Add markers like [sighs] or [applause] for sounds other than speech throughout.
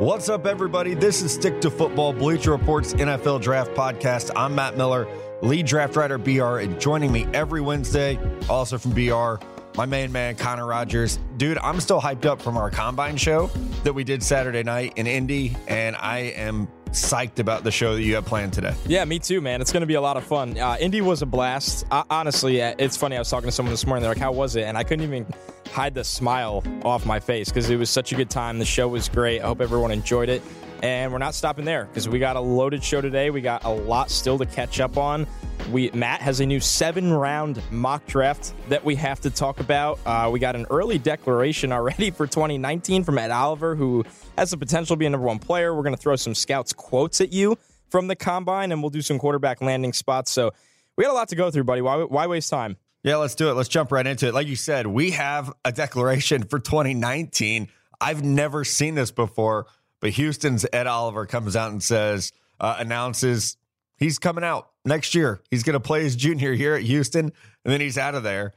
What's up, everybody? This is Stick to Football, Bleacher Report's NFL Draft Podcast. I'm Matt Miller, lead draft writer BR, and joining me every Wednesday, also from BR, my main man, Connor Rogers. Dude, I'm still hyped up from our combine show that we did Saturday night in Indy, and I am psyched about the show that you have planned today. Yeah, me too, man. It's going to be a lot of fun. Uh, Indy was a blast. Uh, honestly, it's funny. I was talking to someone this morning. They're like, "How was it?" And I couldn't even hide the smile off my face because it was such a good time. The show was great. I hope everyone enjoyed it. And we're not stopping there because we got a loaded show today. We got a lot still to catch up on. We Matt has a new seven round mock draft that we have to talk about. Uh, we got an early declaration already for 2019 from Ed Oliver, who has the potential to be a number one player. We're going to throw some scouts quotes at you from the combine, and we'll do some quarterback landing spots. So we got a lot to go through, buddy. Why, why waste time? Yeah, let's do it. Let's jump right into it. Like you said, we have a declaration for 2019. I've never seen this before, but Houston's Ed Oliver comes out and says, uh, announces he's coming out next year. He's going to play his junior year at Houston, and then he's out of there.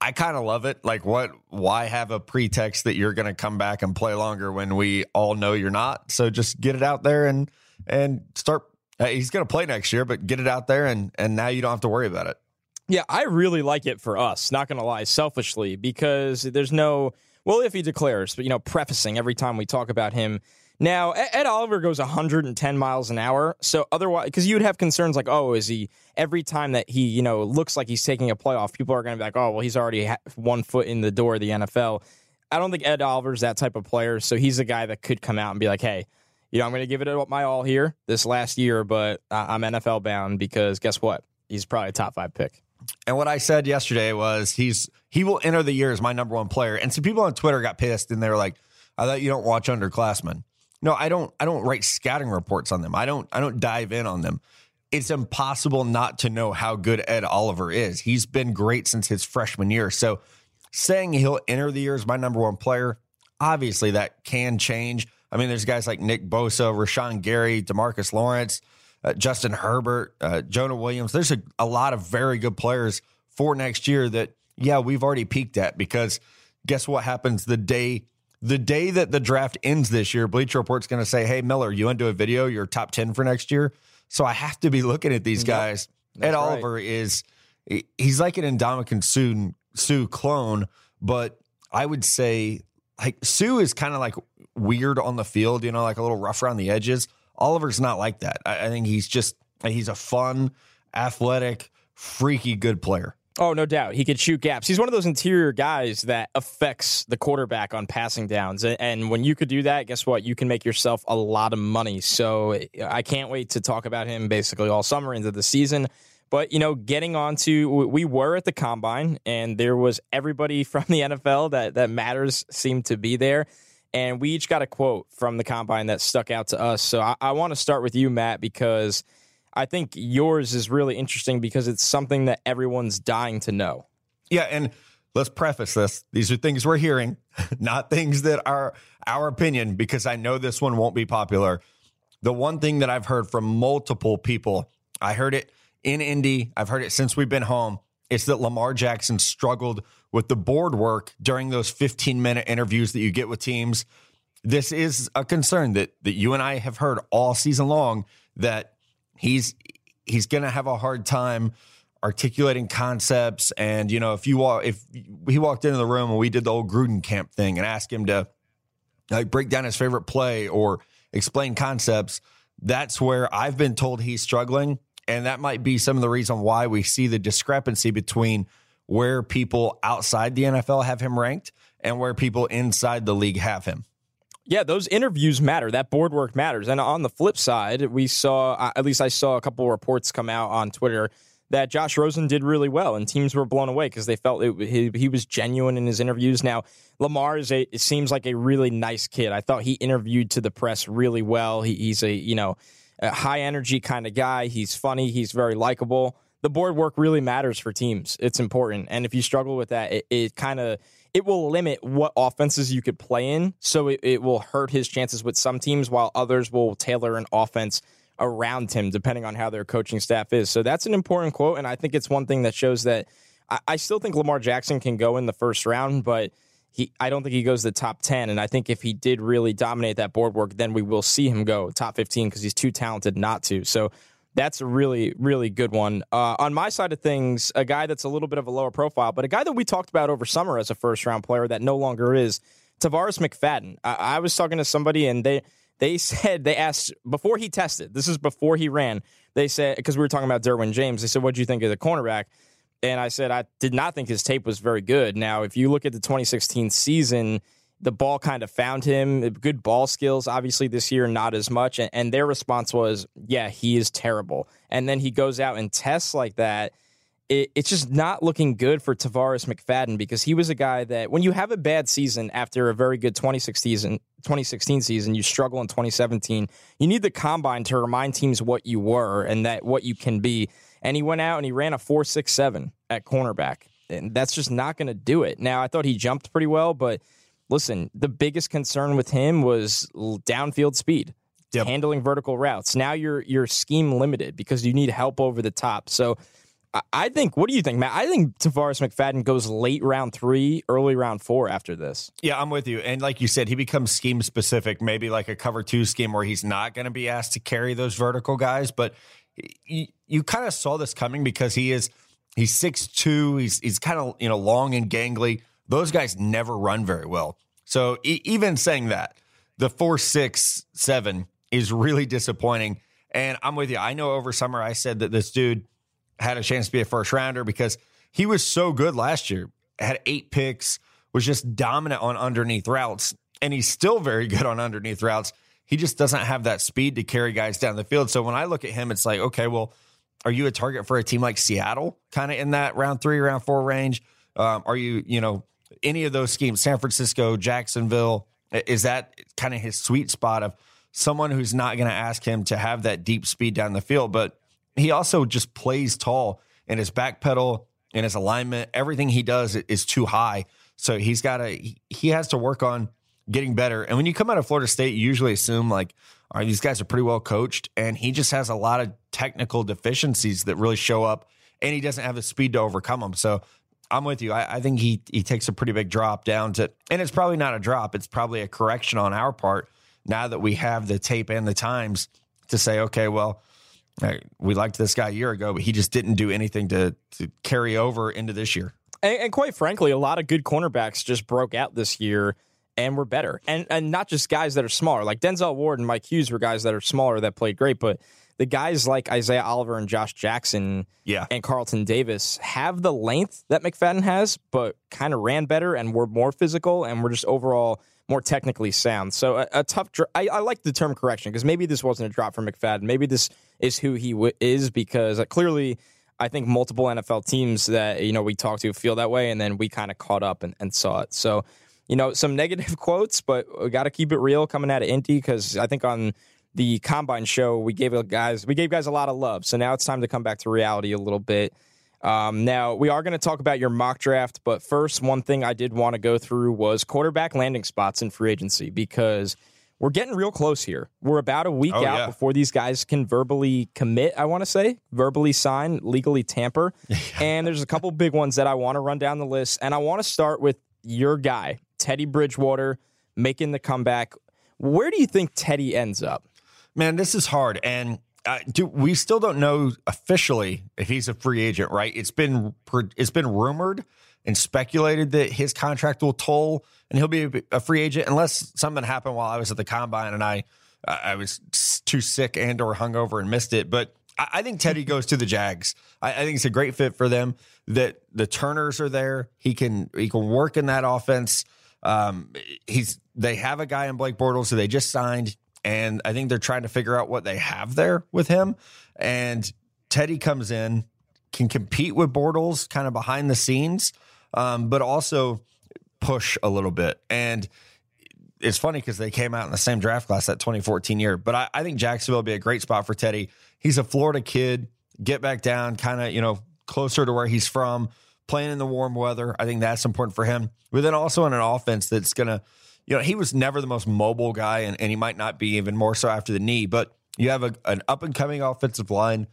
I kind of love it. Like, what? Why have a pretext that you're going to come back and play longer when we all know you're not? So just get it out there and and start. He's going to play next year, but get it out there, and and now you don't have to worry about it. Yeah, I really like it for us. Not going to lie, selfishly, because there's no. Well, if he declares, but you know, prefacing every time we talk about him. Now, Ed Oliver goes 110 miles an hour. So otherwise, because you would have concerns like, oh, is he every time that he you know looks like he's taking a playoff, people are going to be like, oh, well, he's already one foot in the door of the NFL. I don't think Ed Oliver's that type of player. So he's a guy that could come out and be like, hey, you know, I'm going to give it my all here this last year, but I'm NFL bound because guess what? He's probably a top five pick. And what I said yesterday was he's he will enter the year as my number one player. And some people on Twitter got pissed and they were like, I thought you don't watch underclassmen. No, I don't I don't write scouting reports on them. I don't I don't dive in on them. It's impossible not to know how good Ed Oliver is. He's been great since his freshman year. So saying he'll enter the year as my number one player, obviously that can change. I mean, there's guys like Nick Bosa, Rashan Gary, Demarcus Lawrence uh, Justin Herbert, uh, Jonah Williams. There's a, a lot of very good players for next year that, yeah, we've already peaked at because guess what happens the day the day that the draft ends this year, Bleacher Report's going to say, "Hey Miller, you want to do a video? You're top ten for next year." So I have to be looking at these guys. Yep, Ed right. Oliver is he's like an Ndamukong Sue Suh clone, but I would say like Suh is kind of like weird on the field, you know, like a little rough around the edges. Oliver's not like that. I, I think he's just he's a fun, athletic, freaky good player. Oh, no doubt. He could shoot gaps. He's one of those interior guys that affects the quarterback on passing downs. And when you could do that, guess what? You can make yourself a lot of money. So eh, I can't wait to talk about him basically all summer into the season. But, you know, getting on to, we were at the combine and there was everybody [laughs] from the NFL that, that matters seemed to be there. And we each got a quote from the combine that stuck out to us. So I, I want to start with you, Matt, because I think yours is really interesting because it's something that everyone's dying to know. Yeah. And let's preface this these are things we're hearing, [laughs] not things that are our opinion, because I know this one won't be popular. The one thing that I've heard from multiple people, I heard it in Indy, I've heard it since we've been home, is that Lamar Jackson struggled with the board work during those 15 minute interviews that you get with teams. This is a concern that that you and I have heard all season long that he's he's going to have a hard time articulating concepts and you know if you walk if he walked into the room and we did the old Gruden camp thing and asked him to like break down his favorite play or explain concepts that's where I've been told he's struggling and that might be some of the reason why we see the discrepancy between where people outside the NFL have him ranked and where people inside the league have him. Yeah, those interviews matter. That board work matters. And on the flip side, we saw, uh, at least I saw a couple reports come out on Twitter that Josh Rosen did really well, and teams were blown away because they felt it, he, he, was genuine in his interviews. Now, Lamar is a it seems like a really nice kid. I thought he interviewed to the press really well. He, he's a you know a high energy kind of guy. He's funny. He's very likable the board work really matters for teams. It's important. And if you struggle with that, it, it kind of it will limit what offenses you could play in. So it, it will hurt his chances with some teams while others will tailor an offense around him depending on how their coaching staff is. So that's an important quote. And I think it's one thing that shows that I, I still think Lamar Jackson can go in the first round, but he I don't think he goes the top 10 and I think if he did really dominate that board work then we will see him go top 15 because he's too talented not to. So that's a really really good one. Uh, on my side of things, a guy that's a little bit of a lower profile, but a guy that we talked about over summer as a first round player that no longer is Tarvarus McFadden. I, I was talking to somebody and they they [laughs] said they asked before he tested. This is before he ran. They said because we were talking about Derwin James. They said, "What do you think of the cornerback?" And I said I did not think his tape was very good. Now, if you look at the 2016 season, the ball kind of found him. Good ball skills, obviously this year not as much. And, and their response was, "Yeah, he is terrible." And then he goes out and tests like that. It, it's just not looking good for Tarvarus McFadden because he was a guy that when you have a bad season after a very good 2016 season, 2016 season, you struggle in 2017. You need the combine to remind teams what you were and that what you can be and he went out and he ran a four six seven at cornerback, and that's just not going to do it. Now I thought he jumped pretty well, but listen, the biggest concern with him was downfield speed. Yep. Handling vertical routes. Now you're you're scheme limited because you need help over the top. So I think. What do you think, Matt? I think Tarvarus McFadden goes late round three, early round four after this. Yeah, I'm with you. And like you said, he becomes scheme specific. Maybe like a cover two scheme where he's not going to be asked to carry those vertical guys, but you, you kind of saw this coming because he is he's six two. He's he's kind of you know long and gangly. Those guys never run very well. So e- even saying that, the four six seven is really disappointing. And I'm with you. I know over summer I said that this dude had a chance to be a first rounder because he was so good last year. Had eight picks, was just dominant on underneath routes, and he's still very good on underneath routes he just doesn't have that speed to carry guys down the field. So when I look at him, it's like, okay, well, are you a target for a team like Seattle, kind of in that round three, round four range? Um, are you, you know, any of those schemes, San Francisco, Jacksonville? Is that kind of his sweet spot of someone who's not going to ask him to have that deep speed down the field? But he also just plays tall and his back pedal and his alignment, everything he does is too high. So he's got to, he has to work on getting better. And when you come out of Florida State, you usually assume like, all right, these guys are pretty well coached, and he just has a lot of technical deficiencies that really show up, and he doesn't have the speed to overcome them. So I'm with you. I, I, think he he takes a pretty big drop down to, and it's probably not a drop. It's probably a correction on our part now that we have the tape and the times to say, okay, well, we liked this guy a year ago, but he just didn't do anything to to carry over into this year. And, and quite frankly, a lot of good cornerbacks just broke out this year and we're better. And and not just guys that are smaller. Like Denzel Ward and Mike Hughes were guys that are smaller that played great, but the guys like Isaiah Oliver and Josh Jackson yeah. and Carlton Davis have the length that McFadden has, but kind of ran better and were more physical and were just overall more technically sound. So a, a tough. Dr- I, I, like the term correction because maybe this wasn't a drop for McFadden. Maybe this is who he w- is because uh, clearly. I think multiple NFL teams that you know we talked to feel that way, and then we kind of caught up and, and saw it. So you know, some negative [laughs] quotes, but we got to keep it real coming out of Indy because I think on the combine show we gave guys we gave guys a lot of love. So now it's time to come back to reality a little bit. Um, now we are going to talk about your mock draft, but first, one thing I did want to go through was quarterback landing spots in free agency because we're getting real close here. We're about a week oh, out yeah. before these guys can verbally commit, I want to say, verbally sign, legally tamper. [laughs] and there's a couple big ones that I want to run down the list. And I want to start with your guy, Teddy Bridgewater making the comeback. Where do you think Teddy ends up? Man, this is hard, and uh, do, we still don't know officially if he's a free agent. Right? It's been it's been rumored and speculated that his contract will toll and he'll be a free agent unless something happened while I was at the combine and I I was too sick and or hungover and missed it. But I, think Teddy goes to the Jags. I, I think it's a great fit for them. That the Turners are there. He can he can work in that offense. Um, he's they have a guy in Blake Bortles who they just signed, and I think they're trying to figure out what they have there with him. And Teddy comes in, can compete with Bortles kind of behind the scenes, um, but also push a little bit. And it's funny because they came out in the same draft class that 2014 year. But I, I think Jacksonville will be a great spot for Teddy. He's a Florida kid. Get back down, kind of, you know, closer to where he's from playing in the warm weather. I think that's important for him. But then also in an offense that's going to, you know, he was never the most mobile guy, and, and he might not be even more so after the knee. But you have a, an up and coming offensive line.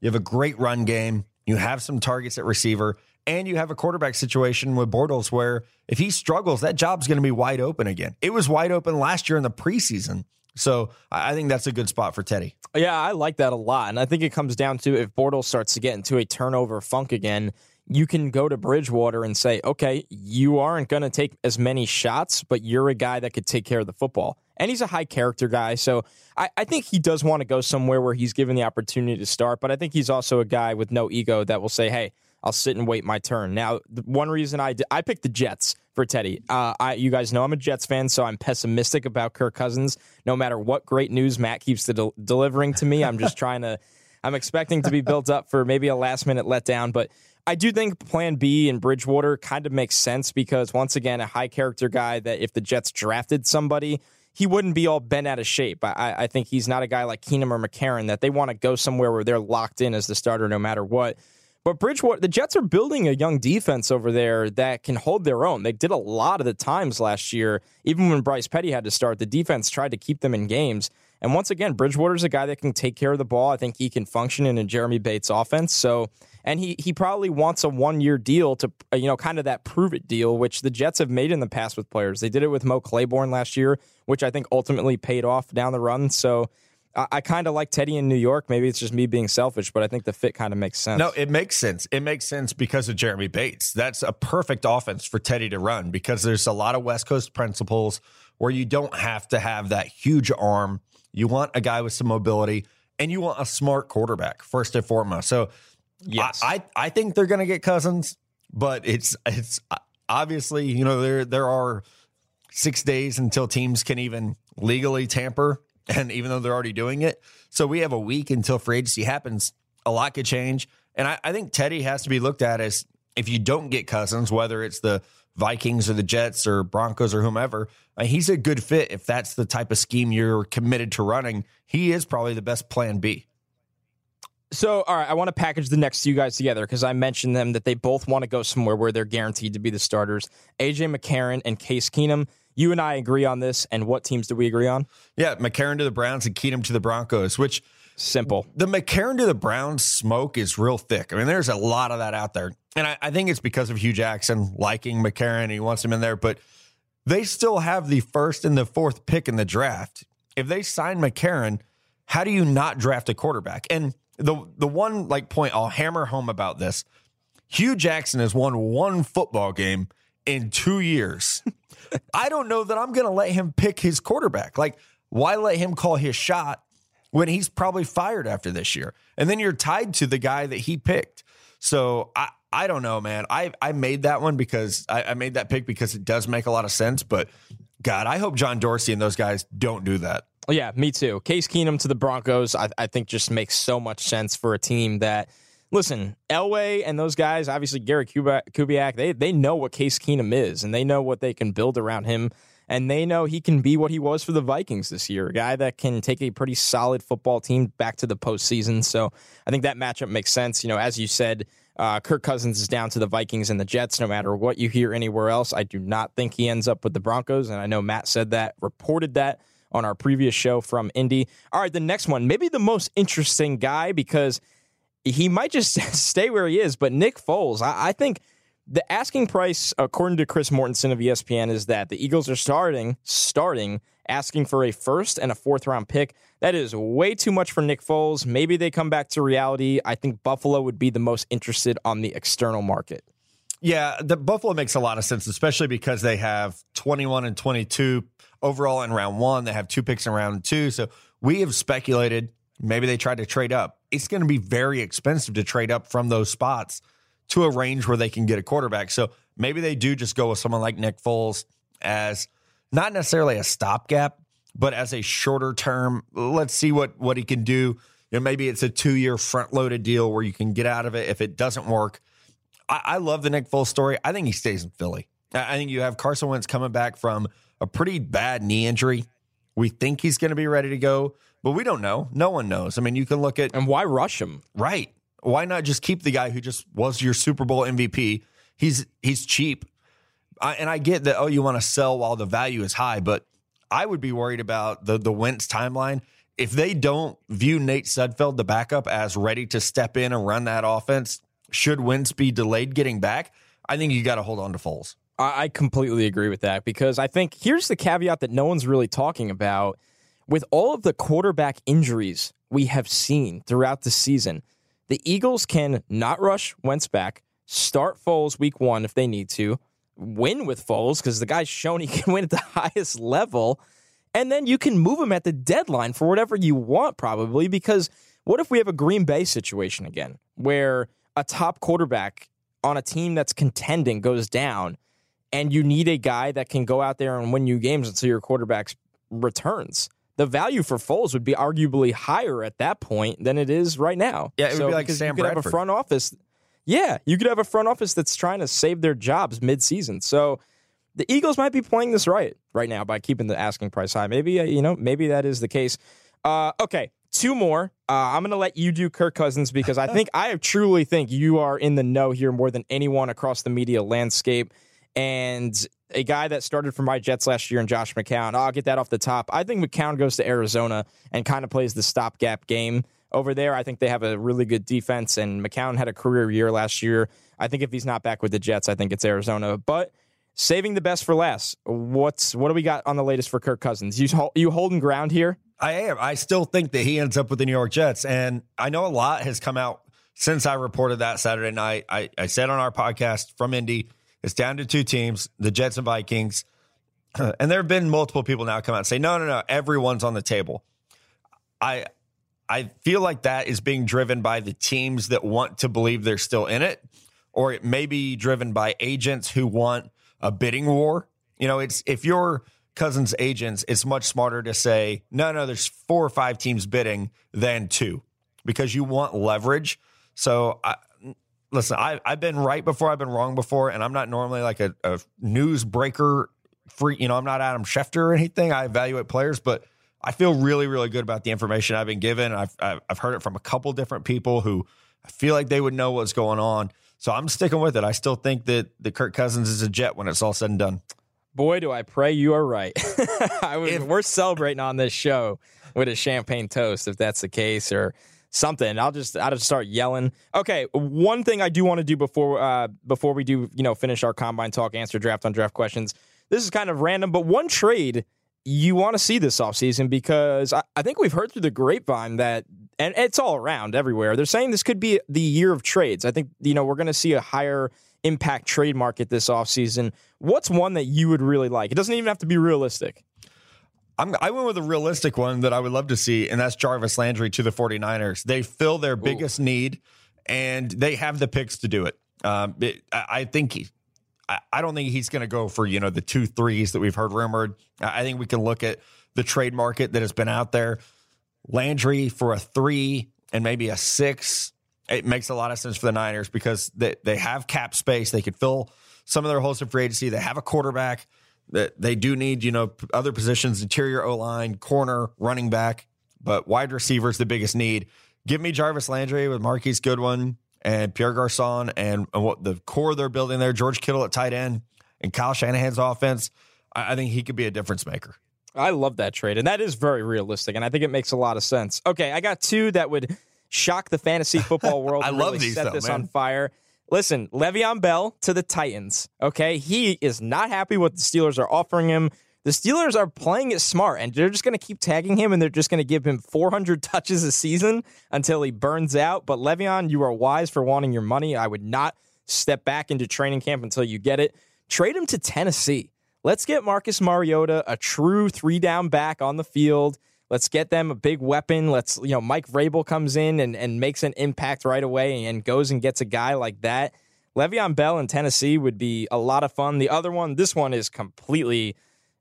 You have a great run game. You have some targets at receiver, And you have a quarterback situation with Bortles where if he struggles, that job's going to be wide open again. It was wide open last year in the preseason. So I think that's a good spot for Teddy. Yeah, I like that a lot. And I think it comes down to if Bortles starts to get into a turnover funk again, you can go to Bridgewater and say, okay, you aren't going to take as many shots, but you're a guy that could take care of the football. And he's a high character guy. So I, I think he does want to go somewhere where he's given the opportunity to start. But I think he's also a guy with no ego that will say, hey, I'll sit and wait my turn. Now, the one reason I did, I picked the Jets for Teddy. Uh, I, you guys know I'm a Jets fan, so I'm pessimistic about Kirk Cousins. No matter what great news Matt keeps de- delivering to me, I'm just [laughs] trying to. I'm expecting to be built up for maybe a last minute letdown, but I do think Plan B in Bridgewater kind of makes sense because once again, a high character guy that if the Jets drafted somebody, he wouldn't be all bent out of shape. I, I think he's not a guy like Keenum or McCarron that they want to go somewhere where they're locked in as the starter no matter what. But Bridgewater, the Jets are building a young defense over there that can hold their own. They did a lot of the times last year, even when Bryce Petty had to start, the defense tried to keep them in games. And once again, Bridgewater's a guy that can take care of the ball. I think he can function in a Jeremy Bates offense. So, and he he probably wants a one year deal to you know kind of that prove it deal, which the Jets have made in the past with players. They did it with Mo Claiborne last year, which I think ultimately paid off down the run. So I, I kind of like Teddy in New York. Maybe it's just me being selfish, but I think the fit kind of makes sense. No, it makes sense. It makes sense because of Jeremy Bates. That's a perfect offense for Teddy to run because there's a lot of West Coast principles where you don't have to have that huge arm. You want a guy with some mobility and you want a smart quarterback first and foremost. So yes. I, I, I think they're going to get Cousins, but it's it's obviously, you know, there there are 6 days until teams can even legally tamper and even though they're already doing it. So we have a week until free agency happens. A lot could change. And I, I think Teddy has to be looked at as if you don't get Cousins, whether it's the Vikings or the Jets or Broncos or whomever, uh, he's a good fit if that's the type of scheme you're committed to running. He is probably the best plan B. So, all right, I want to package the next two guys together because I mentioned them that they both want to go somewhere where they're guaranteed to be the starters. AJ McCarron and Case Keenum. You and I agree on this. And what teams do we agree on? Yeah, McCarron to the Browns and Keenum to the Broncos, which simple. The McCarron to the Browns smoke is real thick. I mean, there's a lot of that out there. And I, I think it's because of Hue Jackson liking McCarron. He wants him in there, but they still have the first and the fourth pick in the draft. If they sign McCarron, how do you not draft a quarterback? And the the one like point I'll hammer home about this, Hue Jackson has won one football game in two years. [laughs] I don't know that I'm going to let him pick his quarterback. Like, why let him call his shot when he's probably fired after this year? And then you're tied to the guy that he picked. So I, I don't know, man. I, I made that one because I, I made that pick because it does make a lot of sense. But God, I hope John Dorsey and those guys don't do that. Oh, yeah, me too. Case Keenum to the Broncos, I, I think just makes so much sense for a team that – listen, Elway and those guys, obviously Gary Kubiak, they they know what Case Keenum is, and they know what they can build around him, and they know he can be what he was for the Vikings this year, a guy that can take a pretty solid football team back to the postseason. So I think that matchup makes sense. You know, as you said. Uh, Kirk Cousins is down to the Vikings and the Jets. No matter what you hear anywhere else, I do not think he ends up with the Broncos. And I know Matt said that, reported that on our previous show from Indy. All right, the next one, maybe the most interesting guy because he might just [laughs] stay where he is. But Nick Foles, I, I think the asking price, according to Chris Mortensen of ESPN, is that the Eagles are starting starting asking for a first and a fourth round pick. That is way too much for Nick Foles. Maybe they come back to reality. I think Buffalo would be the most interested on the external market. Yeah, the Buffalo makes a lot of sense, especially because they have 21 and 22 overall in round one. They have two picks in round two. So we have speculated maybe they try to trade up it's going to be very expensive to trade up from those spots to a range where they can get a quarterback. So maybe they do just go with someone like Nick Foles as not necessarily a stopgap, but as a shorter term. Let's see what what he can do. You know, maybe it's a two year front loaded deal where you can get out of it if it doesn't work. I, I love the Nick Foles story. I think he stays in Philly. I think you have Carson Wentz coming back from a pretty bad knee injury. We think he's going to be ready to go. But we don't know. No one knows. I mean, you can look at and why rush him? Right. Why not just keep the guy who just was your Super Bowl MVP? He's he's cheap, I, and I get that. Oh, you want to sell while the value is high, but I would be worried about the the Wentz timeline if they don't view Nate Sudfeld, the backup, as ready to step in and run that offense should Wentz be delayed getting back, I think you got to hold on to Foles. I I completely agree with that because I think here's the caveat that no one's really talking about. With all of the quarterback injuries we have seen throughout the season, the Eagles can not rush Wentz back, start Foles week one if they need to, win with Foles because the guy's shown he [laughs] can win at the highest level, and then you can move him at the deadline for whatever you want, probably. Because what if we have a Green Bay situation again where a top quarterback on a team that's contending goes down? and you need a guy that can go out there and win you games until your quarterback returns. The value for Foles would be arguably higher at that point than it is right now. Yeah, it would be like Sam you could have a front office. Yeah, you could have a front office that's trying to save their jobs mid-season. So the Eagles might be playing this right right now by keeping the asking price high. Maybe uh, you know, maybe that is the case. Uh, okay, two more. Uh, I'm going to let you do Kirk Cousins because I [laughs] think I truly think you are in the know here more than anyone across the media landscape. And a guy that started for my Jets last year and Josh McCown. I'll get that off the top. I think McCown goes to Arizona and kind of plays the stopgap game over there. I think they have a really good defense, and McCown had a career year last year. I think if he's not back with the Jets, I think it's Arizona. But saving the best for last. What's what do we got on the latest for Kirk Cousins? You you holding ground here? I am. I still think that he ends up with the New York Jets. And I know a lot has come out since I reported that Saturday night. I, I said on our podcast from Indy, it's down to two teams, the Jets and Vikings. [clears throat] And there have been multiple people now come out and say, no, no, no, everyone's on the table. I I feel like that is being driven by the teams that want to believe they're still in it, or it may be driven by agents who want a bidding war. You know, it's if you're Cousins agents, it's much smarter to say, no, no, there's four or five teams bidding than two because you want leverage. So I listen, I, I've been right before, I've been wrong before, and I'm not normally like a, a news breaker free, you know, I'm not Adam Schefter or anything. I evaluate players, but I feel really, really good about the information I've been given. I've, I've I've heard it from a couple different people who I feel like they would know what's going on. So I'm sticking with it. I still think that the Kirk Cousins is a jet when it's all said and done. Boy, do I pray you are right. [laughs] I was, If- we're celebrating on this show with a champagne toast, if that's the case, or something. I'll just I'll just start yelling. Okay, one thing I do want to do before uh, before we do you know finish our combine talk, answer draft on draft questions. This is kind of random, but one trade you want to see this offseason because I, I think we've heard through the grapevine that and it's all around everywhere. They're saying this could be the year of trades. I think you know we're going to see a higher impact trade market this offseason. What's one that you would really like? It doesn't even have to be realistic. I'm, I went with a realistic one that I would love to see, and that's Jarvis Landry to the 49ers. They fill their biggest need, and they have the picks to do it. Um, it I, I think he, I, I don't think he's going to go for you know the two threes that we've heard rumored. I I think we can look at the trade market that has been out there. Landry for a three and maybe a six. It makes a lot of sense for the Niners because they, they have cap space. They could fill some of their holes of free agency. They have a quarterback they do need, you know, other positions, interior O line, corner, running back, but wide receiver is the biggest need. Give me Jarvis Landry with Marquise Goodwin and Pierre Garcon and, and what the core they're building there, George Kittle at tight end and Kyle Shanahan's offense. I, I think he could be a difference maker. I love that trade, and that is very realistic, and I think it makes a lot of sense. Okay, I got two that would shock the fantasy football [laughs] world. I love really these, Set though, this man. on fire. Listen, Le'Veon Bell to the Titans. Okay, he is not happy what the Steelers are offering him. The Steelers are playing it smart, and they're just going to keep tagging him, and they're just going to give him 400 [laughs] touches a season until he burns out. But Le'Veon, you are wise for wanting your money. I would not step back into training camp until you get it. Trade him to Tennessee. Let's get Marcus Mariota, a true three down back on the field. Let's get them a big weapon. Let's, you know, Mike Vrabel comes in and, and makes an impact right away and goes and gets a guy like that. Le'Veon Bell in Tennessee would be a lot of fun. The other one, this one is completely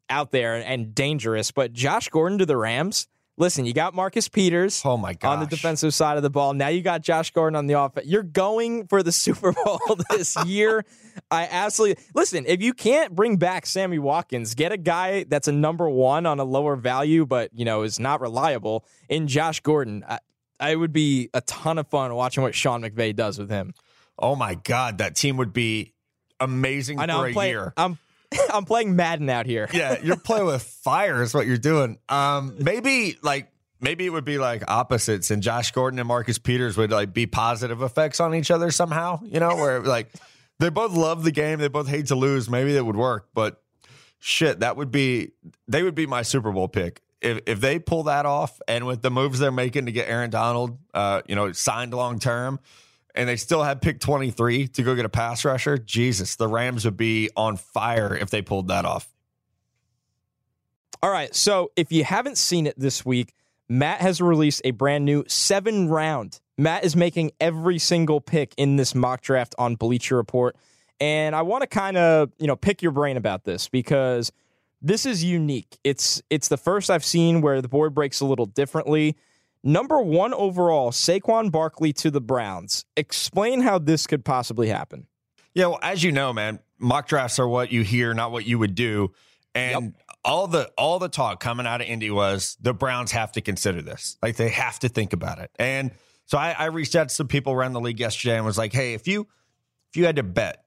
out there and dangerous, but Josh Gordon to the Rams. Listen, you got Marcus Peters Oh my god! on the defensive side of the ball. Now you got Josh Gordon on the offense. You're going for the [laughs] Super Bowl this [laughs] year. I absolutely listen. If you can't bring back Sammy Watkins, get a guy that's a number one on a lower value, but you know is not reliable in Josh Gordon. I, I would be a ton of fun watching what Sean McVay does with him. Oh my god, that team would be amazing I know for I'm a playing. year. I'm [laughs] I'm playing Madden out here. yeah, you're playing with fire is what you're doing. Um, maybe like maybe it would be like opposites, and Josh Gordon and Marcus Peters would like be positive effects on each other somehow. You know, where like they both love the game, they both hate to lose. Maybe that would work, but shit, that would be they would be my Super Bowl pick if if they pull that off, and with the moves they're making to get Aaron Donald, uh, you know, signed long term. And they still had pick 23 to go get a pass rusher. Jesus, the Rams would be on fire if they pulled that off. All right. So if you haven't seen it this week, Matt has released a brand new seven round. Matt is making every single pick in this mock draft on Bleacher Report. And I want to kind of, you know, pick your brain about this because this is unique. It's it's the first I've seen where the board breaks a little differently. Number one overall, Saquon Barkley to the Browns. Explain how this could possibly happen. Yeah, well, as you know, man, mock drafts are what you hear, not what you would do. And yep. all the all the talk coming out of Indy was the Browns have to consider this. Like they have to think about it. And so I, I reached out to some people around the league yesterday and was like, hey, if you if you had to bet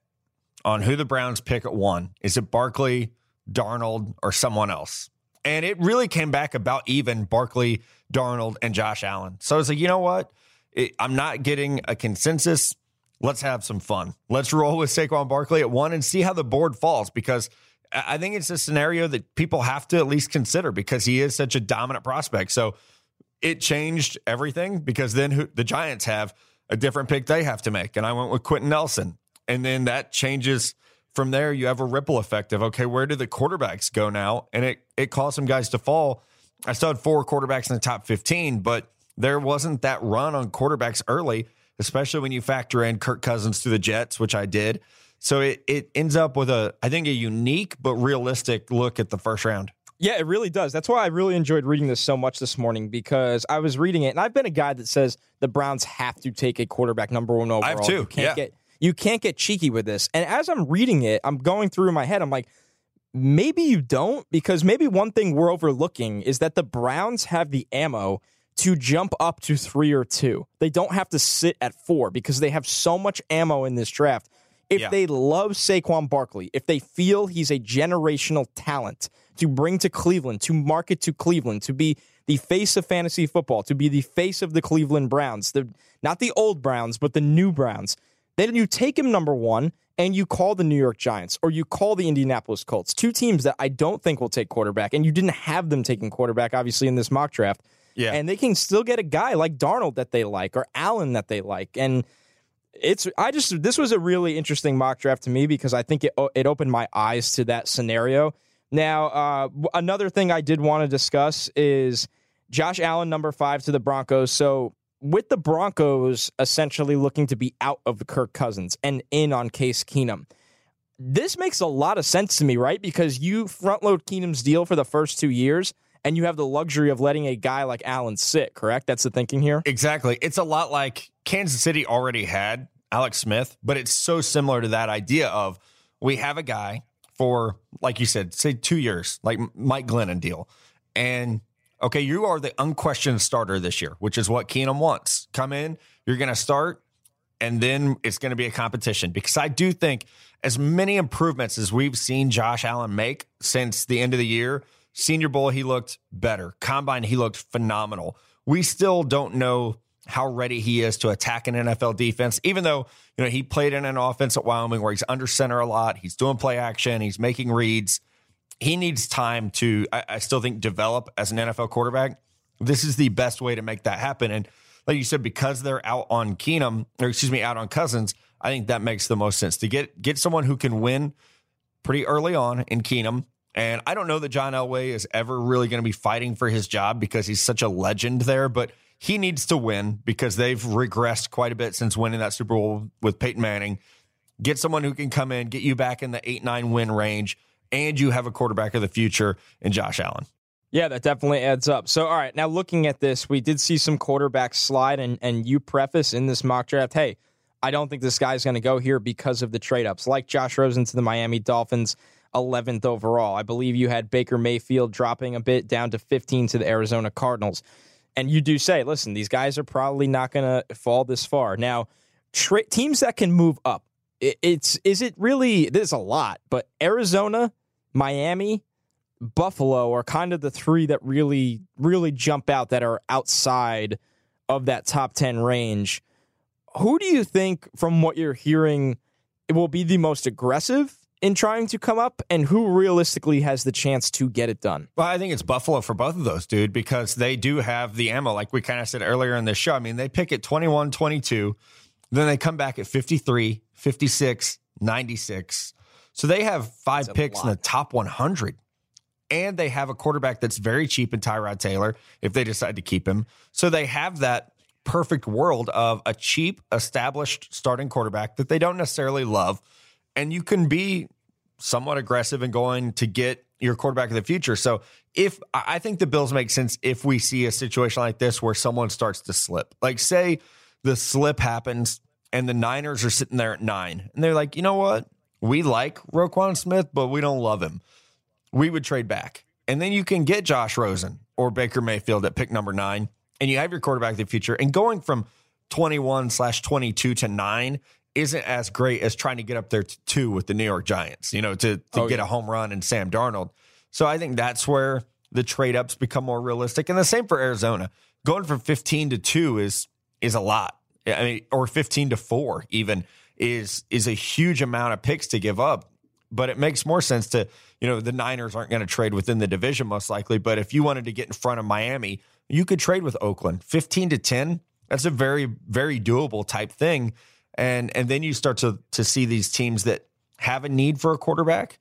on who the Browns pick at one, is it Barkley, Darnold, or someone else? And it really came back about even Barkley, Darnold, and Josh Allen. So I was like, you know what? It, I'm not getting a consensus. Let's have some fun. Let's [laughs] roll with Saquon Barkley at one and see how the board falls because I think it's a scenario that people have to at least consider because he is such a dominant prospect. So it changed everything because then who, the Giants have a different pick they have to make. And I went with Quenton Nelson. And then that changes from there. You have a ripple effect of, okay, where do the quarterbacks go now? And it, it caused some guys to fall. I still had four quarterbacks in the top 15, but there wasn't that run on quarterbacks early, especially when you factor in Kirk Cousins to the Jets, which I did. So it, it ends up with a, I think, a unique but realistic look at the first round. Yeah, it really does. That's why I really enjoyed reading this so much this morning because I was reading it, and I've been a guy that says the Browns have to take a quarterback number one overall. I have too. You can't yeah. get you can't get cheeky with this. And as I'm reading it, I'm going through in my head. I'm like, maybe you don't because maybe one thing we're overlooking is that the Browns have the ammo to jump up to three or two. They don't have to sit at four because they have so much ammo in this draft if yeah. they love Saquon Barkley, if they feel he's a generational talent to bring to Cleveland, to market to Cleveland, to be the face of fantasy football, to be the face of the Cleveland Browns, the not the old Browns, but the new Browns, then you take him number one and you call the New York Giants or you call the Indianapolis Colts, two teams that I don't think will take quarterback, and you didn't have them taking quarterback, obviously, in this mock draft. Yeah. And they can still get a guy like Darnold that they like or Allen that they like. And it's I just this was a really interesting mock draft to me because I think it it opened my eyes to that scenario. Now, uh, another thing I did want to discuss is Josh Allen, number five to the Broncos. So with the Broncos essentially looking to be out of the Kirk Cousins and in on Case Keenum. This makes a lot of sense to me, right? Because you front load Keenum's deal for the first two years, and you have the luxury of letting a guy like Allen sit, correct? That's the thinking here? Exactly. It's a lot like Kansas City already had Alex Smith, but it's so similar to that idea of we have a guy for, like you said, say two years, like Mike Glennon deal. And okay, you are the unquestioned starter this year, which is what Keenum wants. Come in, you're going to start, and then it's going to be a competition. Because I do think as many improvements as we've seen Josh Allen make since the end of the year, Senior Bowl, he looked better. Combine, he looked phenomenal. We still don't know how ready he is to attack an NFL defense, even though, you know, he played in an offense at Wyoming where he's under center a lot. He's doing play action, he's making reads. He needs time to, I, I still think, develop as an NFL quarterback. This is the best way to make that happen. And like you said, because they're out on Keenum, or excuse me, out on Cousins, I think that makes the most sense to get get someone who can win pretty early on in Keenum. And I don't know that John Elway is ever really going to be fighting for his job because he's such a legend there, but he needs to win because they've regressed quite a bit since winning that Super Bowl with Peyton Manning. Get someone who can come in, get you back in the eight, nine win range, and you have a quarterback of the future in Josh Allen. Yeah, that definitely adds up. So, all right, now looking at this, we did see some quarterbacks slide, and, and you preface in this mock draft, hey, I don't think this guy's going to go here because of the trade ups, like Josh Rosen to the Miami Dolphins, 11th overall. I believe you had Baker Mayfield dropping a bit down to 15 to the Arizona Cardinals and you do say, listen, these guys are probably not going to fall this far. Now, tra- teams that can move up, it, it's is it really? There's a lot, but Arizona, Miami, Buffalo are kind of the three that really, really jump out that are outside of that top 10 range. Who do you think, from what you're hearing, it will be the most aggressive in trying to come up, and who realistically has the chance to get it done? Well, I think it's Buffalo for both of those, dude, because they do have the ammo, like we kind of said earlier in the show. I mean, they pick at 21, 22, then they come back at 53, 56, 96. So they have five picks in the top 100. And they have a quarterback that's very cheap in Tyrod Taylor if they decide to keep him. So they have that perfect world of a cheap, established starting quarterback that they don't necessarily love. And you can be somewhat aggressive in going to get your quarterback of the future. So if I think the Bills make sense if we see a situation like this where someone starts to slip, like say the slip happens and the Niners are sitting there at nine and they're like, you know what? We like Roquan Smith, but we don't love him. We would trade back. And then you can get Josh Rosen or Baker Mayfield at pick number nine, and you have your quarterback of the future. And going from 21 slash 22 to nine isn't as great as trying to get up there to two with the New York Giants, you know, to, to oh, get yeah. a home run and Sam Darnold. So I think that's where the trade ups become more realistic. And the same for Arizona. Going from 15 to two is is a lot. I mean, or 15 to four even is is a huge amount of picks to give up. But it makes more sense to, you know, the Niners aren't going to trade within the division most likely. But if you wanted to get in front of Miami, you could trade with Oakland. 15 to 10, that's a very, very doable type thing. And and then you start to to see these teams that have a need for a quarterback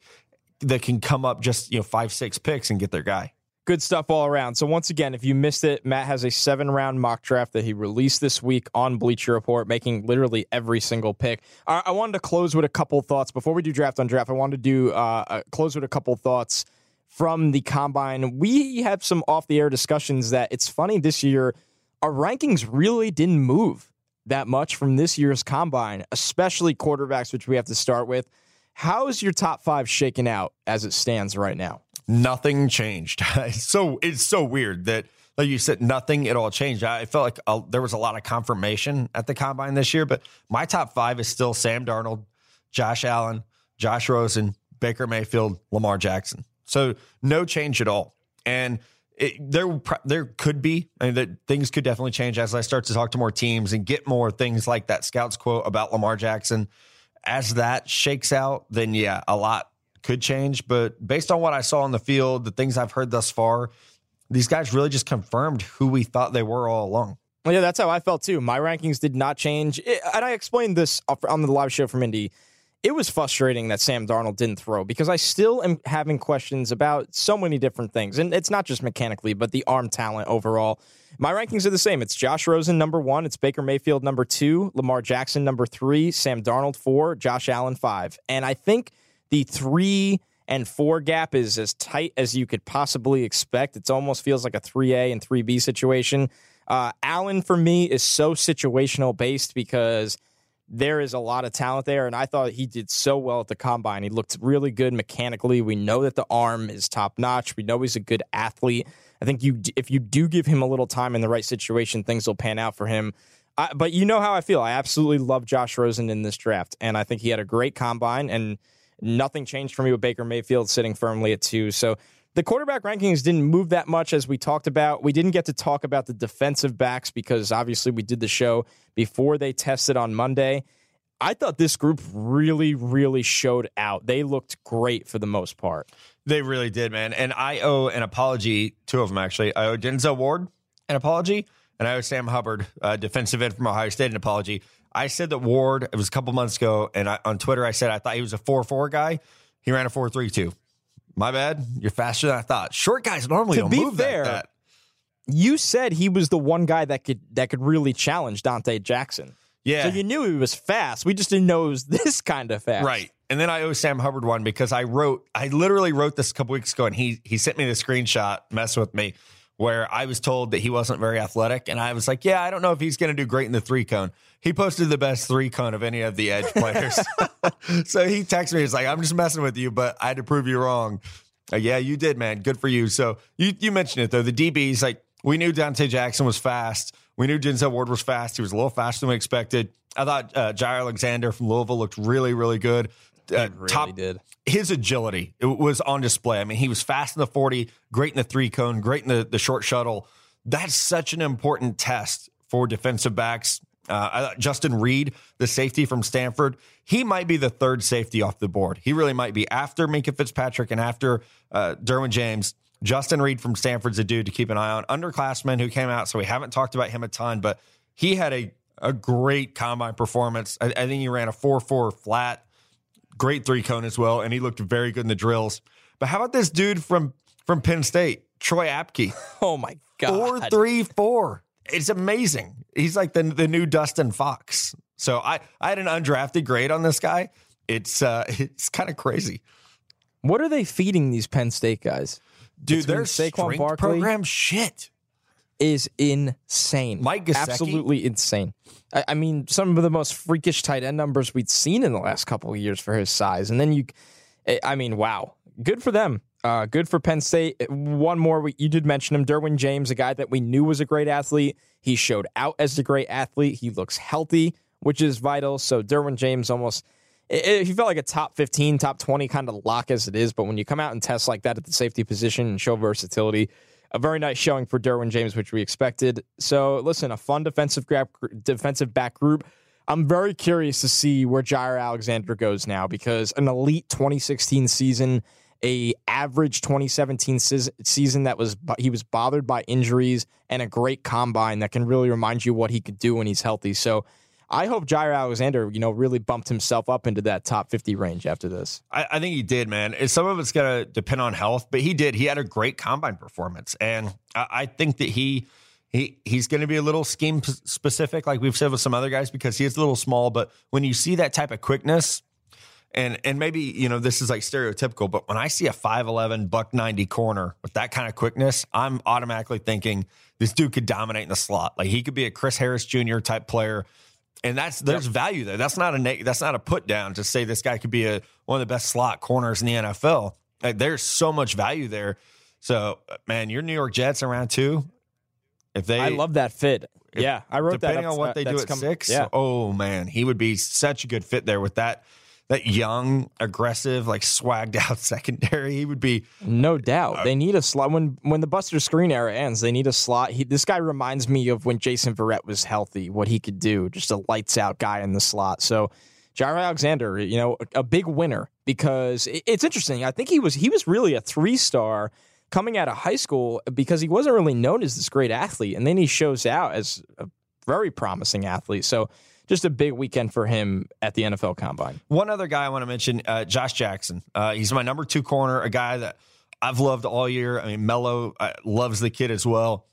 that can come up just, you know, five, six picks and get their guy good stuff all around. So once again, if you missed it, Matt has a seven round mock draft that he released this week on Bleacher Report, making literally every single pick. I, I wanted to close with a couple thoughts before we do draft on draft. I wanted to do uh, close with a couple thoughts from the combine. We have some off the air discussions that it's funny this year. Our rankings really didn't move that much from this year's combine, especially quarterbacks, which we have to start with. How is your top five shaken out as it stands right now? Nothing changed. [laughs] so it's so weird that like you said, nothing at all changed. I felt like a, there was a lot of confirmation at the combine this year, but my top five is still Sam Darnold, Josh Allen, Josh Rosen, Baker Mayfield, Lamar Jackson. So no change at all. And it, there, there could be, I mean, that things could definitely change as I start to talk to more teams and get more things like that scouts quote about Lamar Jackson. As that shakes out, then yeah, a lot could change. But based on what I saw on the field, the things I've heard thus far, these guys really just confirmed who we thought they were all along. Well, yeah, that's how I felt too. My rankings did not change. It, and I explained this on the live show from Indy. It was frustrating that Sam Darnold didn't throw because I still am having questions about so many different things. And it's not just mechanically, but the arm talent overall. My rankings are the same. It's Josh Rosen, number one. It's Baker Mayfield, number two. Lamar Jackson, number three. Sam Darnold, four. Josh Allen, five. And I think the three and four gap is as tight as you could possibly expect. It almost feels like a 3A and 3B situation. Uh, Allen, for me, is so situational based because there is a lot of talent there. And I thought he did so well at the combine. He looked really good mechanically. We know that the arm is top notch. We know he's a good athlete. I think you, if you do give him a little time in the right situation, things will pan out for him. I, but you know how I feel. I absolutely love Josh Rosen in this draft, and I think he had a great combine. And Nothing changed for me with Baker Mayfield sitting firmly at two. So the quarterback rankings didn't move that much as we talked about. We didn't get to talk about the defensive backs because obviously we did the show before they tested on Monday. I thought this group really, really showed out. They looked great for the most part. They really did, man. And I owe an apology, two of them actually. I owe Denzel Ward an apology, and I owe Sam Hubbard, uh, defensive end from Ohio State, an apology. I said that Ward, it was a couple months ago, and I, on Twitter, I said I thought he was a 4 4 guy. He ran a 4 3 2. My bad. You're faster than I thought. Short guys normally to don't be move fair, that, that. You said he was the one guy that could that could really challenge Donte Jackson. Yeah. So you knew he was fast. We just didn't know it was [laughs] this kind of fast. Right. And then I owe Sam Hubbard one because I wrote, I literally wrote this a couple weeks ago and he he sent me the screenshot, mess with me where I was told that he wasn't very athletic. And I was like, yeah, I don't know if he's going to do great in the three cone. He posted the best three cone of any of the edge players. [laughs] so he texted me, he's like, I'm just messing with you, but I had to prove you wrong. Uh, yeah, you did, man. Good for you. So you, you mentioned it, though. The DBs, like, we knew Donte Jackson was fast. We knew Denzel Ward was fast. He was a little faster than we expected. I thought uh, Jaire Alexander from Louisville looked really, really good. uh, really top did. his agility it was on display. I mean, he was fast in the 40, great in the three cone, great in the, the short shuttle. That's such an important test for defensive backs. Uh, Justin Reid, the safety from Stanford, he might be the third safety off the board. He really might be after Minkah Fitzpatrick and after uh, Derwin James. Justin Reid from Stanford's a dude to keep an eye on. Underclassman who came out, so we haven't talked about him a ton, but he had a, a great combine performance. I, I think he ran a 4 4 flat great three cone as well, and he looked very good in the drills. But how about this dude from from Penn State, Troy Apke, [laughs] Oh my god. four three four. It's amazing. He's like the the new Dustin Fox. So I I had an undrafted grade on this guy. It's uh [laughs] it's kind of crazy, What are they feeding these Penn State guys? dude. Between Their Saquon Barkley- program shit. Is insane. Mike Gesicki? absolutely insane. I, I mean, some of the most freakish tight end numbers we'd seen in the last couple of years for his size. And then you, I mean, wow, good for them. Uh, good for Penn State. One more, you did mention him, Derwin James, a guy that we knew was a great athlete. He showed out as a great athlete. He looks healthy, which is vital. So Derwin James almost it- he felt like a top 15, top 20 kind of lock as it is. But when you come out and test like that at the safety position and show versatility, a very nice showing for Derwin James, which we expected. So listen, a fun defensive grab, defensive back group. I'm very curious to see where Jaire Alexander goes now because an elite 2016 season, a average 2017 season that was he was bothered by injuries and a great combine that can really remind you what he could do when he's healthy. So I hope Jaire Alexander, you know, really bumped himself up into that top 50 range after this. I, I think he did, man. Some of it's going to depend on health, but he did. He had a great combine performance, and I, I think that he he he's going to be a little scheme specific, like we've said with some other guys, because he is a little small. But when you see that type of quickness, and and maybe you know this is like stereotypical, but when I see a 5'11", buck ninety corner with that kind of quickness, I'm automatically thinking this dude could dominate in the slot. Like he could be a Chris Harris Jr. type player and that's there's value there. That's not a that's not a put down to say this guy could be a one of the best slot corners in the NFL. Like, there's so much value there. So man, your New York Jets around two. If they, I love that fit. yeah, I wrote that. depending on what uh, they do at come- six. Yeah. Oh man, he would be such a good fit there with that that young, aggressive, like swagged out [laughs] secondary. He would be No Uh, doubt. They need a slot when when the Buster Skrine era ends. They need a slot. He, this guy reminds me of when Jason Verrett was healthy. What he could do, just a lights out guy in the slot. So, Jaire Alexander, you know, a, a big winner because it- it's interesting. I think he was he was really a three star coming out of high school because he wasn't really known as this great athlete, and then he shows out as a very promising athlete. So. Just a big weekend for him at the NFL Combine. One other guy I want to mention, uh, Josh Jackson. Uh, he's my number two corner, a guy that I've loved all year. I mean, Mello uh, loves the kid as well.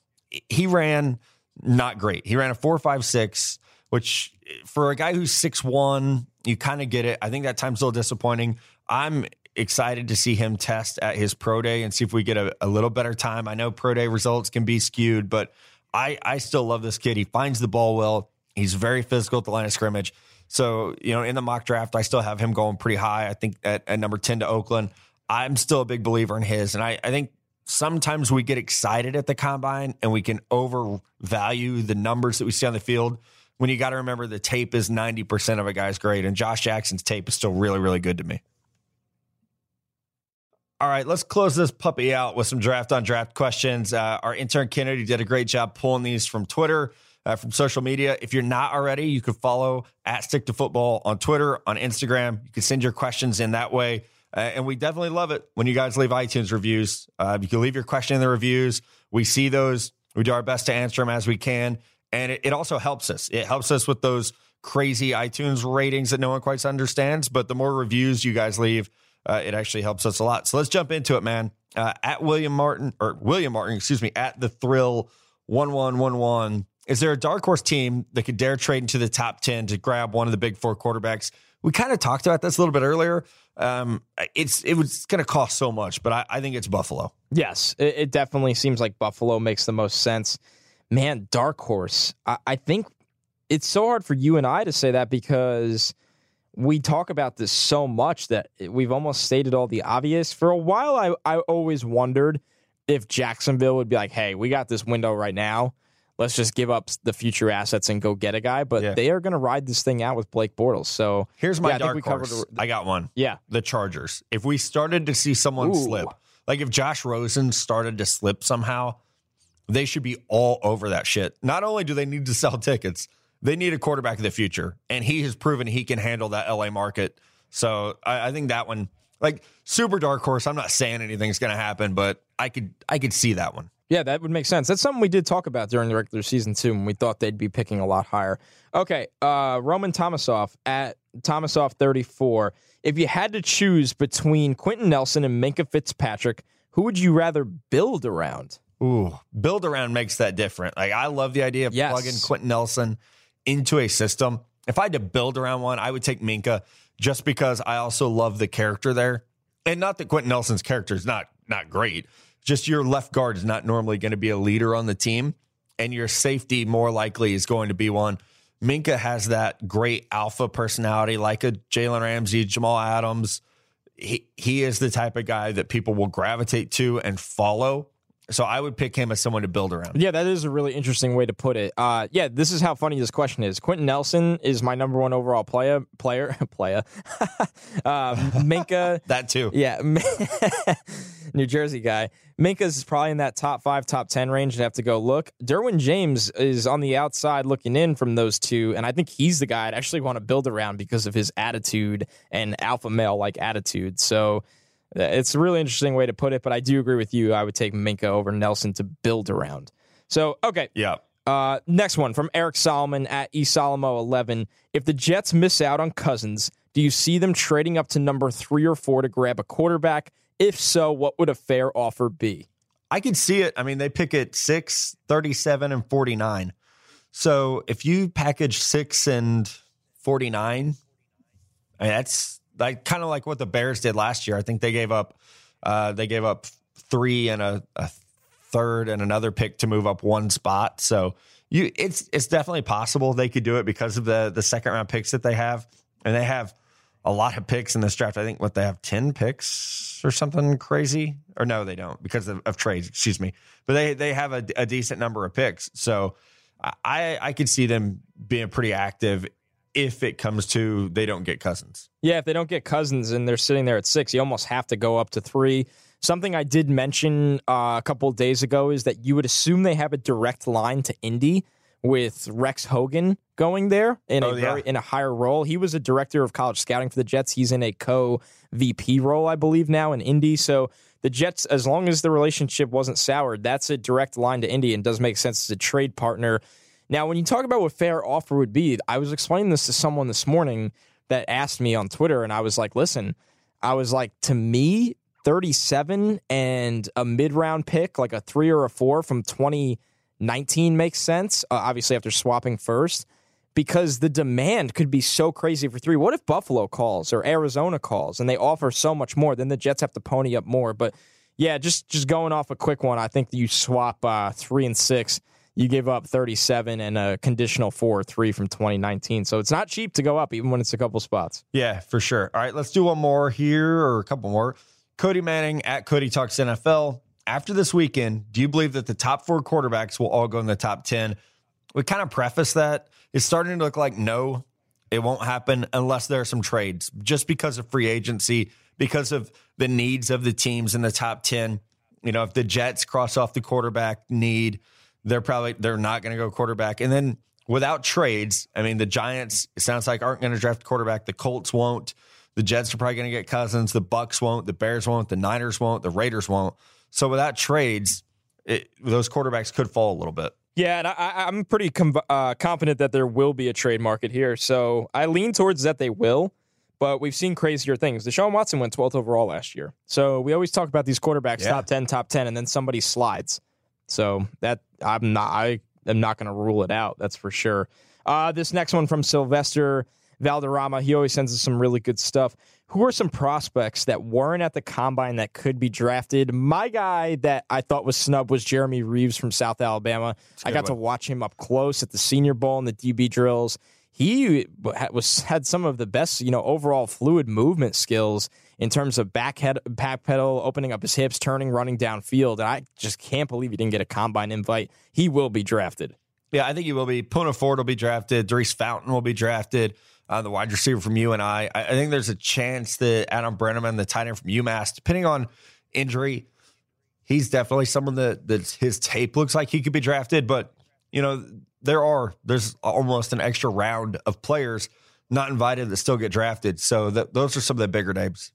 He ran not great. He ran a four five six, which for a guy who's six one, you kind of get it. I think that time's a little disappointing. I'm excited to see him test at his pro day and see if we get a, a little better time. I know pro day results can be skewed, but I I still love this kid. He finds the ball well. He's very physical at the line of scrimmage. So, you know, in the mock draft, I still have him going pretty high. I think at, at number 10 to Oakland. I'm still a big believer in his. And I, I think sometimes we get excited at the combine and we can overvalue the numbers that we see on the field when you got to remember the tape is 90% of a guy's grade. And Josh Jackson's tape is still really, really good to me. All right, let's close this puppy out with some draft on draft questions. Uh, our intern Kennedy did a great job pulling these from Twitter, uh, from social media. If you're not already, you can follow at Stick to Football on Twitter, on Instagram. You can send your questions in that way. Uh, and we definitely love it when you guys leave iTunes reviews. Uh, you can leave your question in the reviews. We see those. We do our best to answer them as we can. And it, it also helps us. It helps us with those crazy iTunes ratings that no one quite understands. But the more reviews you guys leave, uh, it actually helps us a lot. So let's jump into it, man. Uh, at William Martin or William Martin, excuse me, at the thrill one one one one. Is there a dark horse team that could dare trade into the top ten to grab one of the big four quarterbacks? We kind of talked about this a little bit earlier. Um, it's it was going to cost so much, but I, I think it's Buffalo. Yes, it, it definitely seems like Buffalo makes the most sense. Man, dark horse. I, I think it's so hard for you and I to say that because we talk about this so much that we've almost stated all the obvious. For a while, I, I always wondered if Jacksonville would be like, hey, we got this window right now. Let's just give up the future assets and go get a guy. But Yeah. they are going to ride this thing out with Blake Bortles. So Here's my Yeah, I think dark we covered horse. the- I got one. yeah, The Chargers. If we started to see someone Ooh. slip, like if Josh Rosen started to slip somehow, they should be all over that shit. Not only do they need to sell tickets, they need a quarterback of the future. And he has proven he can handle that LA market. So I, I think that one, like super dark horse, I'm not saying anything's gonna happen, but I could I could see that one. Yeah, that would make sense. That's something we did talk about during the regular season too, when we thought they'd be picking a lot higher. Okay, uh, Roman Tomasoff at thirty four. If you had to choose between Quenton Nelson and Minkah Fitzpatrick, who would you rather build around? Ooh, build around makes that different. Like I love the idea of Yes. plugging Quenton Nelson into a system. If I had to build around one, I would take Minkah just because I also love the character there. And not that Quenton Nelson's character is not not great. Just your left guard is not normally going to be a leader on the team, and your safety more likely is going to be one. Minkah has that great alpha personality, like a Jalen Ramsey, Jamal Adams. He he is the type of guy that people will gravitate to and follow. So I would pick him as someone to build around. Yeah, that is a really interesting way to put it. Uh, yeah, this is how funny this question is. Quenton Nelson is my number one overall player. [laughs] Player, player. [laughs] uh, Minkah. [laughs] That too. Yeah, New Jersey guy. Minkah's probably in that top five, top 10 range. I'd have to go look. Derwin James is on the outside looking in from those two. And I think he's the guy I'd actually want to build around because of his attitude and alpha male like attitude. So it's a really interesting way to put it. But I do agree with you. I would take Minkah over Nelson to build around. So, okay. Yeah. Uh, next one from Eric Solomon at eSolomo11. If the Jets miss out on Cousins, do you see them trading up to number three or four to grab a quarterback? If so, what would a fair offer be? I could see it. I mean, they pick at 6, 37, and 49. So if you package 6 and 49, I mean, that's like kind of like what the Bears did last year. I think they gave up uh, they gave up 3 and a, a third and another pick to move up one spot. So you it's it's definitely possible they could do it because of the the second round picks that they have. And they have a lot of picks in this draft. I think what they have 10 picks or something crazy. Or no, they don't because of, of trades, excuse me. But they they have a, a decent number of picks. So I I could see them being pretty active if it comes to they don't get Cousins. Yeah, if they don't get Cousins and they're sitting there at six, you almost have to go up to three. Something I did mention uh, a couple of days ago is that you would assume they have a direct line to Indy with Rex Hogan going there in a Oh, yeah. very in a higher role. He was a director of college scouting for the Jets. He's in a co VP role, I believe, now in Indy. So the Jets, as long as the relationship wasn't soured, that's a direct line to Indy and does make sense as a trade partner. Now, when you talk about what fair offer would be, I was explaining this to someone this morning that asked me on Twitter, and I was like, listen, I was like, to me, 37 and a mid round pick, like a three or a four from 2019 makes sense. Uh, obviously, after swapping first, because the demand could be so crazy for three. What if Buffalo calls or Arizona calls and they offer so much more? Then the Jets have to pony up more. But yeah, just just going off a quick one, I think you swap uh, three and six. You give up 37 and a conditional four or three from 2019. So it's not cheap to go up, even when it's a couple spots. Yeah, for sure. All right, let's do one more here or a couple more. Cody Manning at Cody Talks NFL. After this weekend, do you believe that the top four quarterbacks will all go in the top 10? We kind of preface that. It's starting to look like no, it won't happen unless there are some trades, just because of free agency, because of the needs of the teams in the top 10. You know, if the Jets cross off the quarterback need, they're probably they're not going to go quarterback. And then without trades, I mean, the Giants it sounds like aren't going to draft quarterback. The Colts won't. The Jets are probably going to get Cousins. The Bucks won't. The Bears won't. The Niners won't. The Raiders won't. So without trades, it, those quarterbacks could fall a little bit. Yeah, and I, I'm pretty com- uh, confident that there will be a trade market here. So I lean towards that they will, but we've seen crazier things. Deshaun Watson went 12th overall last year. So we always talk about these quarterbacks Yeah. top 10, top 10, and then somebody slides. So that I'm not, I am not going to rule it out. That's for sure. Uh, this next one from Sylvester Valderrama. He always sends us some really good stuff. Who are some prospects that weren't at the combine that could be drafted? My guy that I thought was snubbed was Jeremy Reaves from South Alabama. I got to watch him up close at the Senior Bowl and the DB drills. He was had some of the best, you know, overall fluid movement skills in terms of back head, back pedal, opening up his hips, turning, running downfield. And I just can't believe he didn't get a combine invite. He will be drafted. Yeah, I think he will be. Poona Ford will be drafted. Daurice Fountain will be drafted. Uh, the wide receiver from UNI. I, I think there's a chance that Adam Breneman, the tight end from UMass, depending on injury, he's definitely someone that that his tape looks like he could be drafted. But you know, there are there's almost an extra round of players not invited that still get drafted. So that, those are some of the bigger names.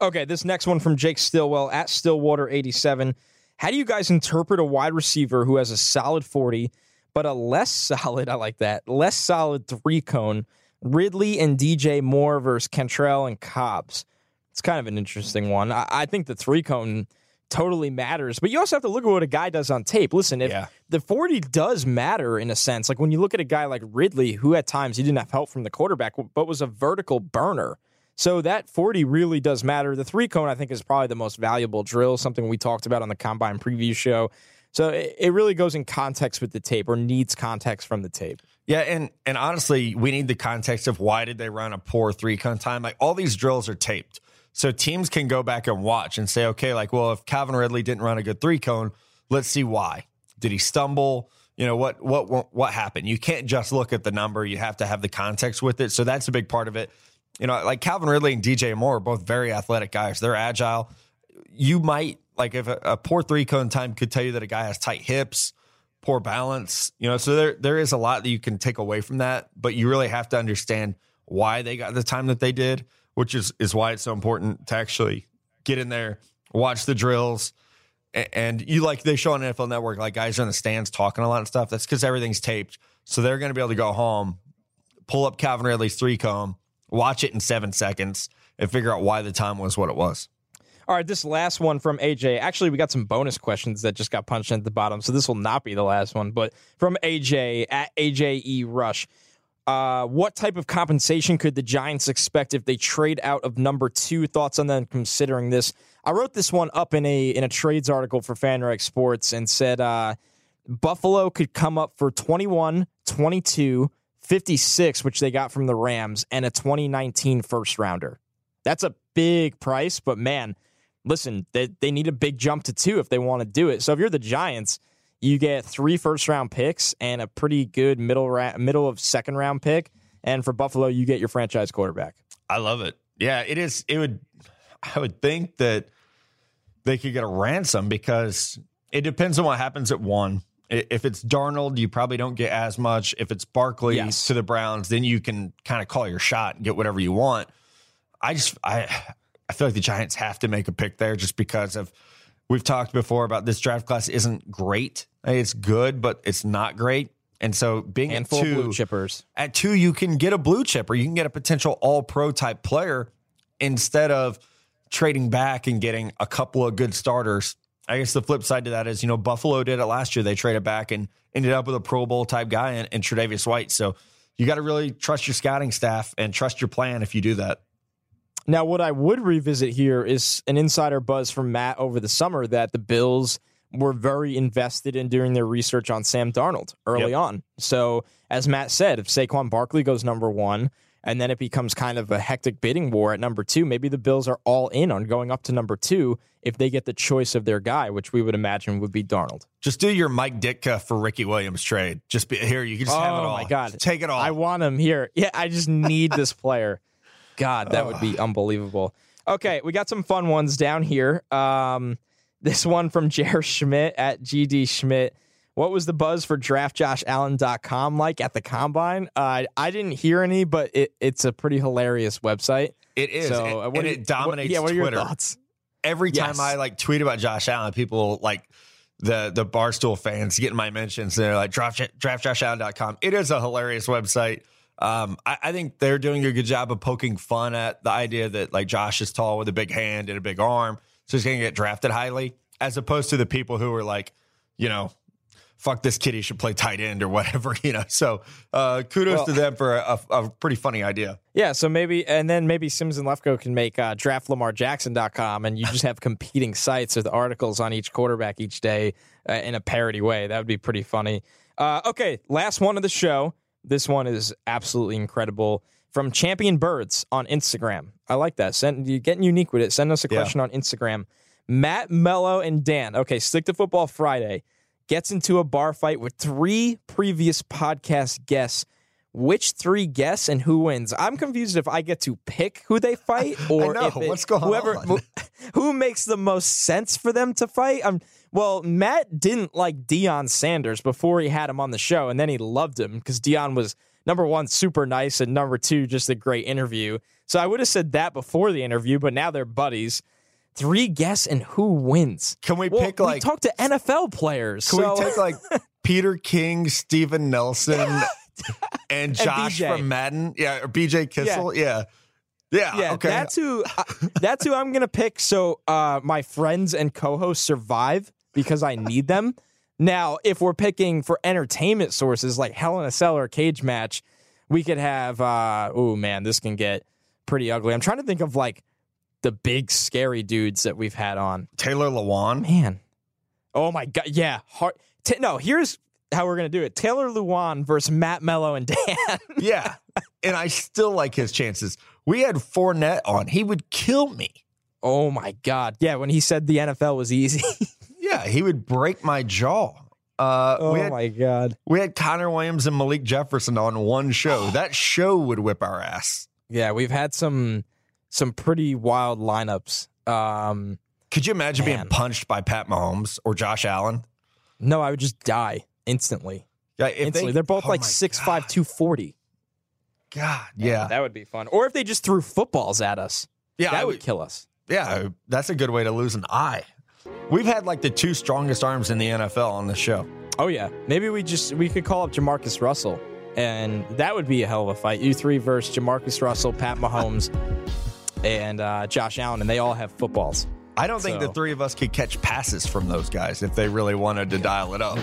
Okay, this next one from Jake Stillwell at Stillwater87. How do you guys interpret a wide receiver who has a solid 40, but a less [laughs] solid, I like that, less solid three cone? Ridley and DJ Moore versus Cantrell and Cobbs. It's kind of an interesting one. I, I think the three cone totally matters, but you also have to look at what a guy does on tape. Listen, if Yeah. the 40 does matter in a sense, like when you look at a guy like Ridley, who at times he didn't have help from the quarterback, but was a vertical burner. So that 40 really does matter. The three cone, I think, is probably the most valuable drill, something we talked about on the combine preview show. So it, it really goes in context with the tape or needs context from the tape. Yeah, and and honestly, we need the context of why did they run a poor three cone time? Like all these drills are taped. So teams can go back and watch and say, okay, like, well, if Calvin Ridley didn't run a good three cone, let's see why. Did he stumble? You know, what what what what happened? You can't just look at the number. You have to have the context with it. So that's a big part of it. You know, like Calvin Ridley and DJ Moore are both very athletic guys. They're agile. You might like if a, a poor three cone time could tell you that a guy has tight hips, poor balance, you know, so there there is a lot that you can take away from that, but you really have to understand why they got the time that they did, which is is why it's so important to actually get in there, watch the drills. And you like they show on NFL Network, like guys are in the stands talking a lot of stuff. That's because everything's taped. So they're going to be able to go home, pull up Calvin Ridley's three cone, watch it in seven seconds, and figure out why the time was what it was. All right, this last one from AJ. Actually, we got some bonus questions that just got punched at the bottom, so this will not be the last one. But from AJ at AJE Rush, uh, what type of compensation could the Giants expect if they trade out of number two? Thoughts on them considering this? I wrote this one up in a in a trades article for FanRag Sports and said uh, Buffalo could come up for 21, 22, 56, which they got from the Rams, and a 2019 first rounder. That's a big price, but man, listen, they, they need a big jump to two if they want to do it. So if you're the Giants, you get three first round picks and a pretty good middle ra- middle of second round pick. And for Buffalo, you get your franchise quarterback. I love it. Yeah, it is. It would. I would think that they could get a ransom because it depends on what happens at one. If it's Darnold, you probably don't get as much. If it's Barkley Yes. to the Browns, then you can kind of call your shot and get whatever you want. I just I I feel like the Giants have to make a pick there just because of we've talked before about this draft class isn't great. It's good, but it's not great. And so being at Handful of two, blue chippers. at two, you can get a blue chip or you can get a potential all pro type player instead of trading back and getting a couple of good starters. I guess the flip side to that is, you know, Buffalo did it last year. They traded back and ended up with a Pro Bowl type guy in, in Tre'Davious White. So you got to really trust your scouting staff and trust your plan if you do that. Now, what I would revisit here is an insider buzz from Matt over the summer that the Bills were very invested in doing their research on Sam Darnold early Yep. on. So, as Matt said, if Saquon Barkley goes number one, and then it becomes kind of a hectic bidding war at number two, maybe the Bills are all in on going up to number two if they get the choice of their guy, which we would imagine would be Darnold. Just do your Mike Ditka for Ricky Williams trade. Just be here. You can just have it Oh, all. my God. Take it all. I want him here. Yeah, I just need this [laughs] player. God, that would be unbelievable. Okay, we got some fun ones down here. Um, this one from [laughs] Jer Schmidt at GD Schmidt. What was the buzz for draftjoshallen.com like at the combine? Uh, I didn't hear any, but it, it's a pretty hilarious website. it is. So, and, uh, what and you- it dominates What, yeah, what are your Twitter. thoughts? every time Yes. I like tweet about Josh Allen, people like the the Barstool fans getting my mentions. They're like draft draftjoshallen.com. It is a hilarious website. Um, I, I think they're doing a good job of poking fun at the idea that like Josh is tall with a big hand and a big arm, so he's going to get drafted highly, as opposed to the people who are like, you know, fuck this kid, he should play tight end or whatever, [laughs] you know. So uh, kudos Well- to them for a, a, pretty funny idea. Yeah, so maybe, and then maybe Sims and Lefko can make uh, draftlamarjackson.com and you just have competing sites with articles on each quarterback each day uh, in a parody way. That would be pretty funny. Uh, okay, last one of the show. This one is absolutely incredible. From Champion Birds on Instagram. I like that. Send you getting unique with it. Send us a Yeah. question on Instagram. Matt, Mello, and Dan. Okay, stick to football Friday. Gets into a bar fight with three previous podcast guests. Which three guests and who wins? I'm confused if I get to pick who they [laughs] fight or know. if it, What's going whoever on? [laughs] who makes the most sense for them to fight. Um, well, Matt didn't like Deion Sanders before he had him on the show, and then he loved him because Deion was number one, super nice, and number two, just a great interview. So I would have said that before the interview, but now they're buddies. Three guess and who wins. Can we Well, pick we like? talk to NFL players. Can so we take like [laughs] Peter King, Steven Nelson, [laughs] and Josh BJ. from Madden? Yeah, or BJ Kissel. Yeah. Yeah. yeah, okay. that's who. Uh, that's who I'm gonna pick. So uh, my friends and co-hosts survive because I need them. Now, if we're picking for entertainment sources like Hell in a Cell or Cage Match, we could have. Uh, oh man, this can get pretty ugly. I'm trying to think of like the big scary dudes that we've had on. Taylor Lewan. Man, oh my god, yeah. Hard, t- no, here's how we're gonna do it: Taylor Lewan versus Matt Mello and Dan. [laughs] Yeah. and I still like his chances. We had Fournette on. He would kill me. oh my god, yeah. When he said the NFL was easy. [laughs] Yeah, he would break my jaw. Uh, oh we, had, my god. we had Connor Williams and Malik Jefferson on one show. [sighs] That show would whip our ass. Yeah, we've had some some pretty wild lineups. Um, Could you imagine Man. being punched by Pat Mahomes or Josh Allen? no, I would just die instantly. Yeah, if instantly. they, They, are both oh like my 6'5", God. 240. God, yeah, that would be fun. Or if they just threw footballs at us, yeah, that I would would, kill us. yeah. That's a good way to lose an eye. We've had like the two strongest arms in the NFL on the show. Oh yeah, maybe we just we could call up Jamarcus Russell, and that would be a hell of a fight. You three versus Jamarcus Russell, Pat Mahomes, and uh, Josh Allen, and they all have footballs. I don't think So- the three of us could catch passes from those guys if they really wanted to dial it up.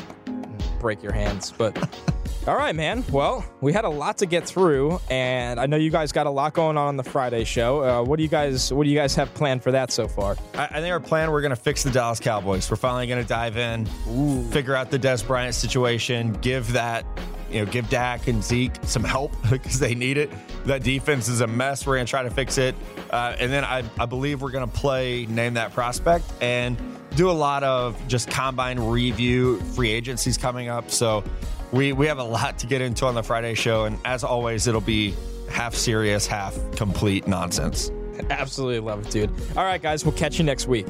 break your hands. But [laughs] all right, man. Well, we had a lot to get through, and I know you guys got a lot going on on the Friday show. Uh, what do you guys What do you guys have planned for that so far? I, I think our plan we're going to fix the Dallas Cowboys. We're finally going to dive in, figure out the Dez Bryant situation, give that, you know, give Dak and Zeke some help [laughs] because they need it. That defense is a mess. We're going to try to fix it, uh, and then I, I believe we're going to play name that prospect and do a lot of just combine review. Free agencies coming up, so we we have a lot to get into on the Friday show, and as always, it'll be half serious, half complete nonsense. Absolutely love it, dude. All right, guys. We'll catch you next week.